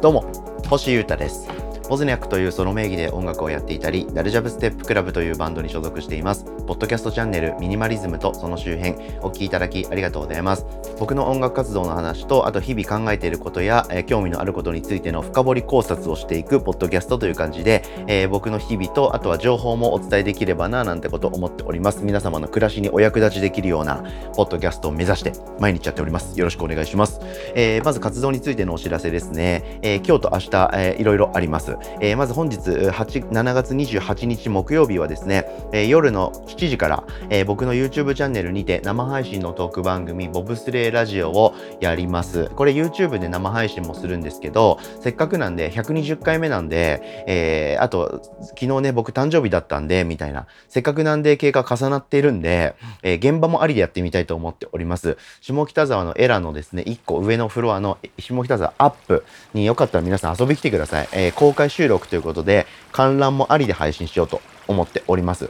どうも星優太です。ポズニャックというソロ名義で音楽をやっていたり、ダルジャブステップクラブというバンドに所属しています。ポッドキャストチャンネルミニマリズムとその周辺、お聴きいただきありがとうございます。僕の音楽活動の話と、あと日々考えていることや、えー、興味のあることについての深掘り考察をしていくポッドキャストという感じで、えー、僕の日々と、あとは情報もお伝えできればな、なんてこと思っております。皆様の暮らしにお役立ちできるような、ポッドキャストを目指して、毎日やっております。よろしくお願いします。えー、まず活動についてのお知らせですね。え今日と明日、えー、いろいろあります。えまず本日7月28日木曜日はですね、えー、夜の7時から、えー、僕の YouTube チャンネルにて生配信のトーク番組ボブスレーラジオをやります。これ YouTube で生配信もするんですけど、せっかくなんで120回目なんで、えー、あと昨日ね、僕誕生日だったんで、みたいな、せっかくなんで経過重なっているんで、えー、現場もありでやってみたいと思っております。下北沢のエラのですね、1個上のフロアの下北沢アップによかったら皆さん遊び来てください。えー、公開収録ということで、観覧もありで配信しようと思っております。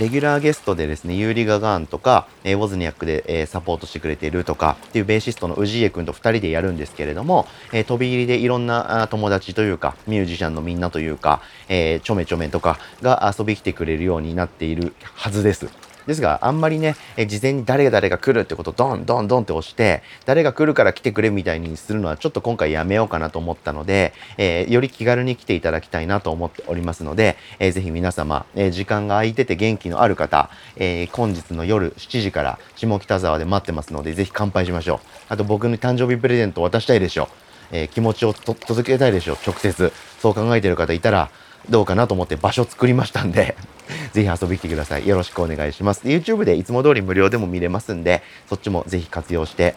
レギュラーゲストでですね、ユーリ・ガガーンとか、え、ウォズニャックで、えー、サポートしてくれているとか、っていうベーシストの氏家くんと2人でやるんですけれども、えー、飛び入りでいろんな友達というか、ミュージシャンのみんなというか、えー、ちょめちょめとかが遊び来てくれるようになっているはずです。ですが、あんまりね、え事前に誰が誰が来るってことをドンドンドンって押して、誰が来るから来てくれみたいにするのはちょっと今回やめようかなと思ったので、えー、より気軽に来ていただきたいなと思っておりますので、えー、ぜひ皆様、えー、時間が空いてて元気のある方、えー、本日の夜7時から下北沢で待ってますので、ぜひ乾杯しましょう。あと僕に誕生日プレゼント渡したいでしょう。え、気持ちを届けたいでしょう。直接。そう考えてる方いたら、どうかなと思って場所作りましたんで ぜひ遊びに来てください。よろしくお願いします。YouTube でいつも通り無料でも見れますんで、そっちもぜひ活用して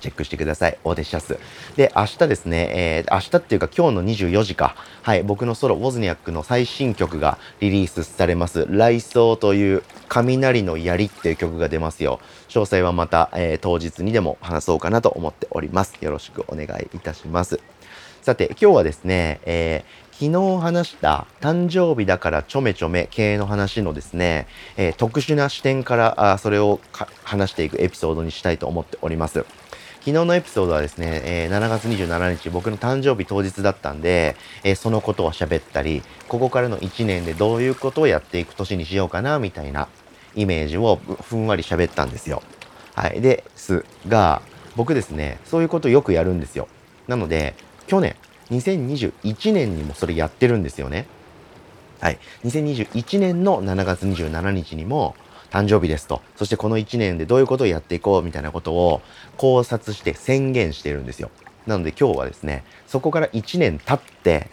チェックしてください。オーディシャス。で、明日ですね、えー、明日っていうか今日の24時か、はい、僕のソロ、ウォズニャックの最新曲がリリースされます。雷奏という雷の槍っていう曲が出ますよ。詳細はまた、えー、当日にでも話そうかなと思っております。よろしくお願いいたします。さて、今日はですね、えー、昨日話した誕生日だからちょめちょめ系の話のですね、えー、特殊な視点からあそれを話していくエピソードにしたいと思っております。昨日のエピソードはですね、えー、7月27日僕の誕生日当日だったんで、えー、そのことを喋ったり、ここからの1年でどういうことをやっていく年にしようかな、みたいなイメージをふんわり喋ったんですよ。はい。ですが、僕ですね、そういうことよくやるんですよ。なので、去年、2021年にもそれやってるんですよね。はい。2021年の7月27日にも誕生日ですと。そしてこの1年でどういうことをやっていこうみたいなことを考察して宣言してるんですよ。なので今日はですね、そこから1年経って、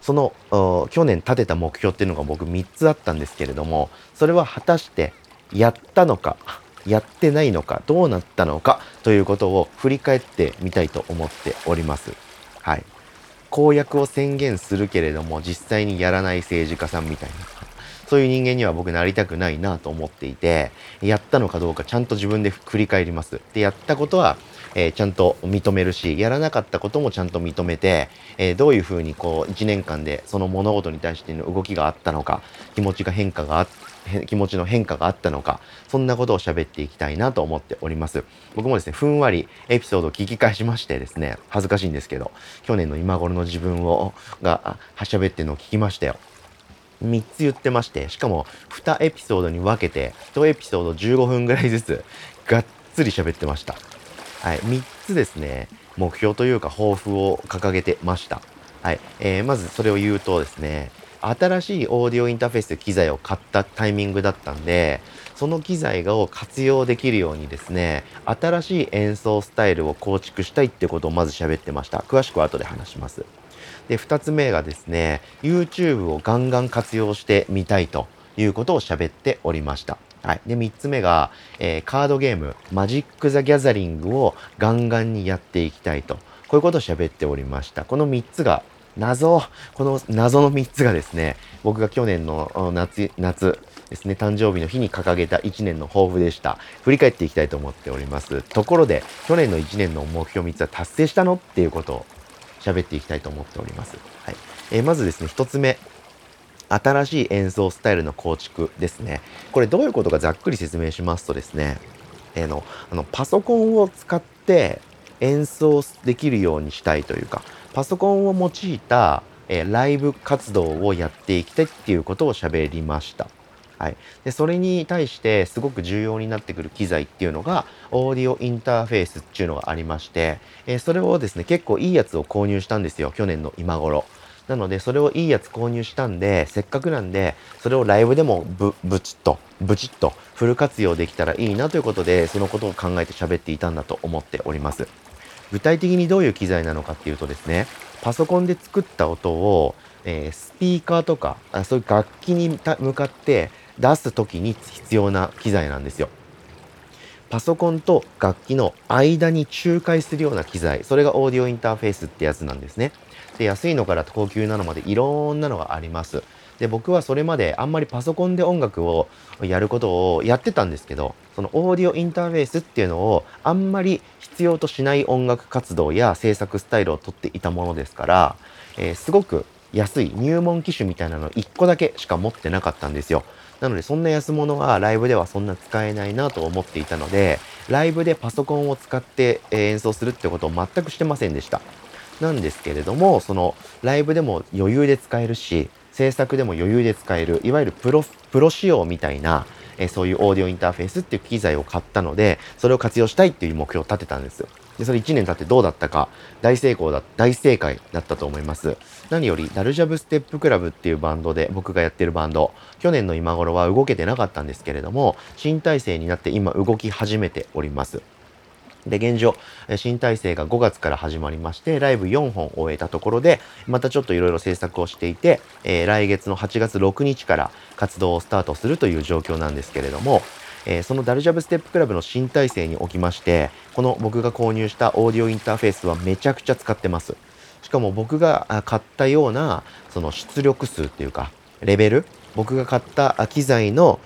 その去年立てた目標っていうのが僕3つあったんですけれども、それは果たしてやったのか、やってないのか、どうなったのかということを振り返ってみたいと思っております。はい。公約を宣言するけれども実際にやらない政治家さんみたいな。そういう人間には僕なりたくないなと思っていてやったのかどうかちゃんと自分で振り返ります。でやったことはえー、ちゃんと認めるし、やらなかったこともちゃんと認めて、えー、どういうふうにこう、1年間でその物事に対しての動きがあったのか、気持ちが変化があ気持ちの変化があったのか、そんなことを喋っていきたいなと思っております。僕もですね、ふんわりエピソードを聞き返しましてですね、恥ずかしいんですけど、去年の今頃の自分を、が、はしゃべってるのを聞きましたよ。3つ言ってまして、しかも2エピソードに分けて、1エピソード15分ぐらいずつ、がっつり喋ってました。はい、3つですね、目標というか抱負を掲げてました。はい、えー、まずそれを言うとですね、新しいオーディオインターフェース機材を買ったタイミングだったんで、その機材を活用できるようにですね、新しい演奏スタイルを構築したいってことをまず喋ってました。詳しくは後で話します。で、2つ目がですね、YouTube をガンガン活用してみたいということを喋っておりました。はい。で、3つ目が、えー、カードゲーム、マジック・ザ・ギャザリングをガンガンにやっていきたいと。こういうことを喋っておりました。この3つが謎、この謎の3つがですね、僕が去年の夏、夏ですね、誕生日の日に掲げた1年の抱負でした。振り返っていきたいと思っております。ところで、去年の1年の目標3つは達成したの？っていうことを喋っていきたいと思っております。はい。えー、まずですね、1つ目。新しい演奏スタイルの構築ですね。これどういうことかざっくり説明しますとですね、えー、のあのパソコンを使って演奏できるようにしたいというかパソコンを用いた、えー、ライブ活動をやっていきたいっていうことを喋りました。はい、でそれに対してすごく重要になってくる機材っていうのがオーディオインターフェースっていうのがありまして、えー、それをですね結構いいやつを購入したんですよ去年の今頃。なのでそれをいいやつ購入したんでせっかくなんでそれをライブでもブブチッとブチッとフル活用できたらいいなということでそのことを考えて喋っていたんだと思っております。具体的にどういう機材なのかっていうとですねパソコンで作った音を、えー、スピーカーとかあそういう楽器に向かって出す時に必要な機材なんですよ。パソコンと楽器の間に仲介するような機材それがオーディオインターフェースってやつなんですね。で安いのから高級なのまでいろんなのがあります。で僕はそれまであんまりパソコンで音楽をやることをやってたんですけどそのオーディオインターフェースっていうのをあんまり必要としない音楽活動や制作スタイルをとっていたものですから、えー、すごく安い入門機種みたいなの1個だけしか持ってなかったんですよ。なのでそんな安物はライブではそんな使えないなと思っていたので、ライブでパソコンを使って演奏するってことを全くしてませんでした。なんですけれども、そのライブでも余裕で使えるし、制作でも余裕で使える、いわゆるプロ、プロ仕様みたいな、えそういうオーディオインターフェースっていう機材を買ったので、それを活用したいっていう目標を立てたんですよ。で、それ1年経ってどうだったか、大成功だ、大正解だったと思います。何より、ダルジャブステップクラブっていうバンドで、僕がやってるバンド、去年の今頃は動けてなかったんですけれども、新体制になって今動き始めております。で、現状、新体制が5月から始まりまして、ライブ4本終えたところで、またちょっといろいろ制作をしていて、えー、来月の8月6日から活動をスタートするという状況なんですけれども、えー、そのダルジャブステップクラブの新体制におきまして、この僕が購入したオーディオインターフェースはめちゃくちゃ使ってます。しかも僕が買ったような、その出力数っていうか、レベル、僕が買った機材の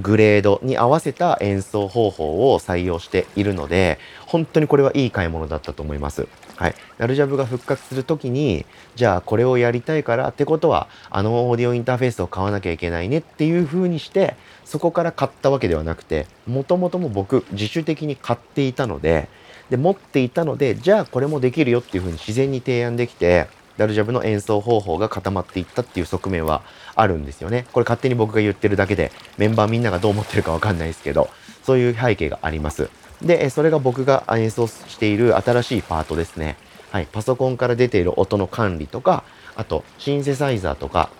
グレードに合わせた演奏方法を採用しているので、本当にこれはいい買い物だったと思います。はい。ナルジャブが復活するときに、じゃあこれをやりたいからってことは、あのオーディオインターフェースを買わなきゃいけないねっていう風にして、そこから買ったわけではなくて、もともとも僕自主的に買っていたので、で、持っていたので、じゃあこれもできるよっていう風に自然に提案できて、ダルジャブの演奏方法が固まっていったっていう側面はあるんですよね。これ勝手に僕が言ってるだけで、メンバーみんながどう思ってるかわかんないですけど、そういう背景があります。で、それが僕が演奏している新しいパートですね。はい、パソコンから出ている音の管理とか、あとシンセサイザーとか、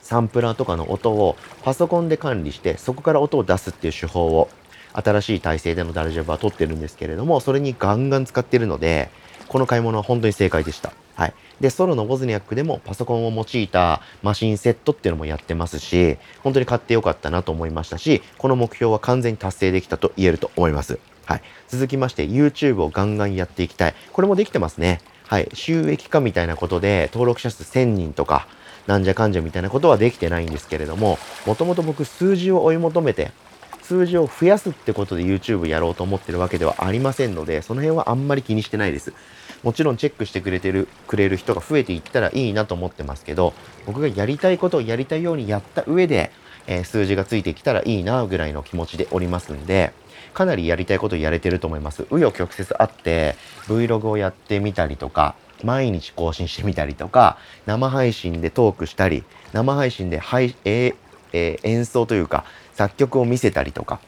サンプラーとかの音をパソコンで管理して、そこから音を出すっていう手法を新しい体制でのダルジャブは取ってるんですけれども、それにガンガン使ってるので、この買い物は本当に正解でした。はい。で、ソロのボズニャックでもパソコンを用いたマシンセットっていうのもやってますし、本当に買ってよかったなと思いましたし、この目標は完全に達成できたと言えると思います。はい。続きまして、YouTube をガンガンやっていきたい。これもできてますね。はい。収益化みたいなことで登録者数1000人とか、なんじゃかんじゃみたいなことはできてないんですけれども、もともと僕数字を追い求めて、数字を増やすってことで YouTube やろうと思ってるわけではありませんので、その辺はあんまり気にしてないです。もちろんチェックしてくれてる、くれる人が増えていったらいいなと思ってますけど、僕がやりたいことをやりたいようにやった上で、えー、数字がついてきたらいいなぐらいの気持ちでおりますんで、かなりやりたいことやれてると思います。紆余曲折あって、Vlog をやってみたりとか、毎日更新してみたりとか、生配信でトークしたり、生配信で配、えーえー、演奏というか、作曲を見せたりとか、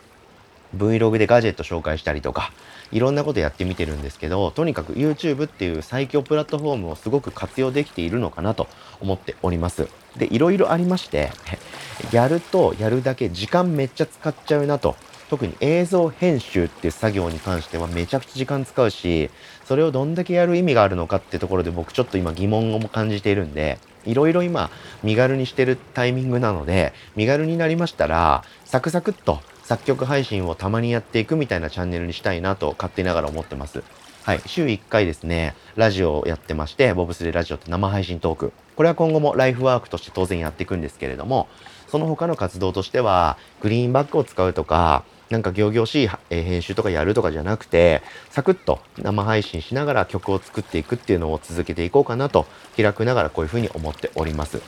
Vlog でガジェット紹介したりとか、いろんなことやってみてるんですけど、とにかく YouTube っていう最強プラットフォームをすごく活用できているのかなと思っております。で、いろいろありまして、やるとやるだけ時間めっちゃ使っちゃうなと。特に映像編集っていう作業に関してはめちゃくちゃ時間使うし、それをどんだけやる意味があるのかってところで僕ちょっと今疑問を感じているんで、いろいろ今身軽にしてるタイミングなので、身軽になりましたら、サクサクっと作曲配信をたまにやっていくみたいなチャンネルにしたいなと勝手ながら思ってます。はい。週1回ですね、ラジオをやってまして、ボブスレラジオって生配信トーク。これは今後もライフワークとして当然やっていくんですけれども、その他の活動としては、グリーンバックを使うとか、なんか行々しい編集とかやるとかじゃなくて、サクッと生配信しながら曲を作っていくっていうのを続けていこうかなと、開くながらこういうふうに思っております。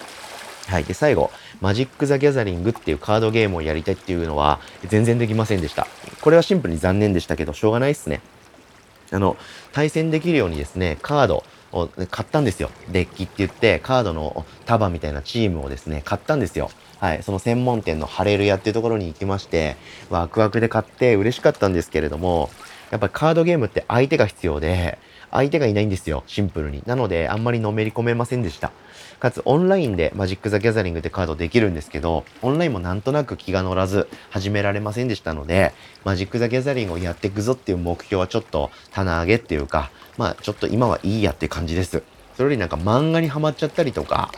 はい。で、最後、マジック・ザ・ギャザリングっていうカードゲームをやりたいっていうのは全然できませんでした。これはシンプルに残念でしたけど、しょうがないっすね。あの、対戦できるようにですね、カードを買ったんですよ。デッキって言って、カードの束みたいなチームをですね、買ったんですよ。はい、その専門店のハレルヤっていうところに行きまして、ワクワクで買って嬉しかったんですけれども、やっぱりカードゲームって相手が必要で、相手がいないんですよ、シンプルに。なので、あんまりのめり込めませんでした。かつ、オンラインでマジック・ザ・ギャザリングってカードできるんですけど、オンラインもなんとなく気が乗らず始められませんでしたので、マジック・ザ・ギャザリングをやっていくぞっていう目標はちょっと棚上げっていうか、まあ、ちょっと今はいいやって感じです。それよりなんか漫画にハマっちゃったりとか、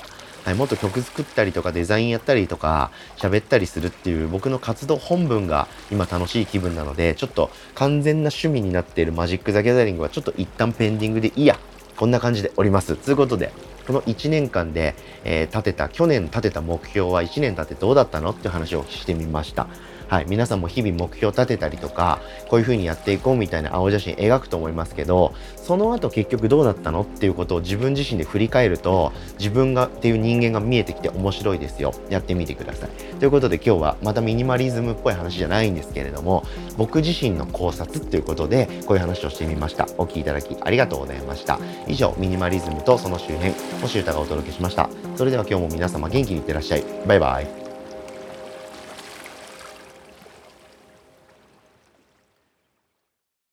はい、もっと曲作ったりとかデザインやったりとか喋ったりするっていう僕の活動本文が今楽しい気分なのでちょっと完全な趣味になっているマジック・ザ・ギャザリングはちょっと一旦ペンディングでいいやこんな感じでおります。ということでこの1年間で、えー、立てた去年立てた目標は1年経ってどうだったのっていう話をしてみました。はい、皆さんも日々目標立てたりとか、こういう風にやっていこうみたいな青写真描くと思いますけど、その後結局どうだったのっていうことを自分自身で振り返ると、自分がっていう人間が見えてきて面白いですよ。やってみてください。ということで今日はまたミニマリズムっぽい話じゃないんですけれども、僕自身の考察っていうことで、こういう話をしてみました。お聴きいただきありがとうございました。以上、ミニマリズムとその周辺、星歌がお届けしました。それでは今日も皆様元気にいってらっしゃい。バイバイ。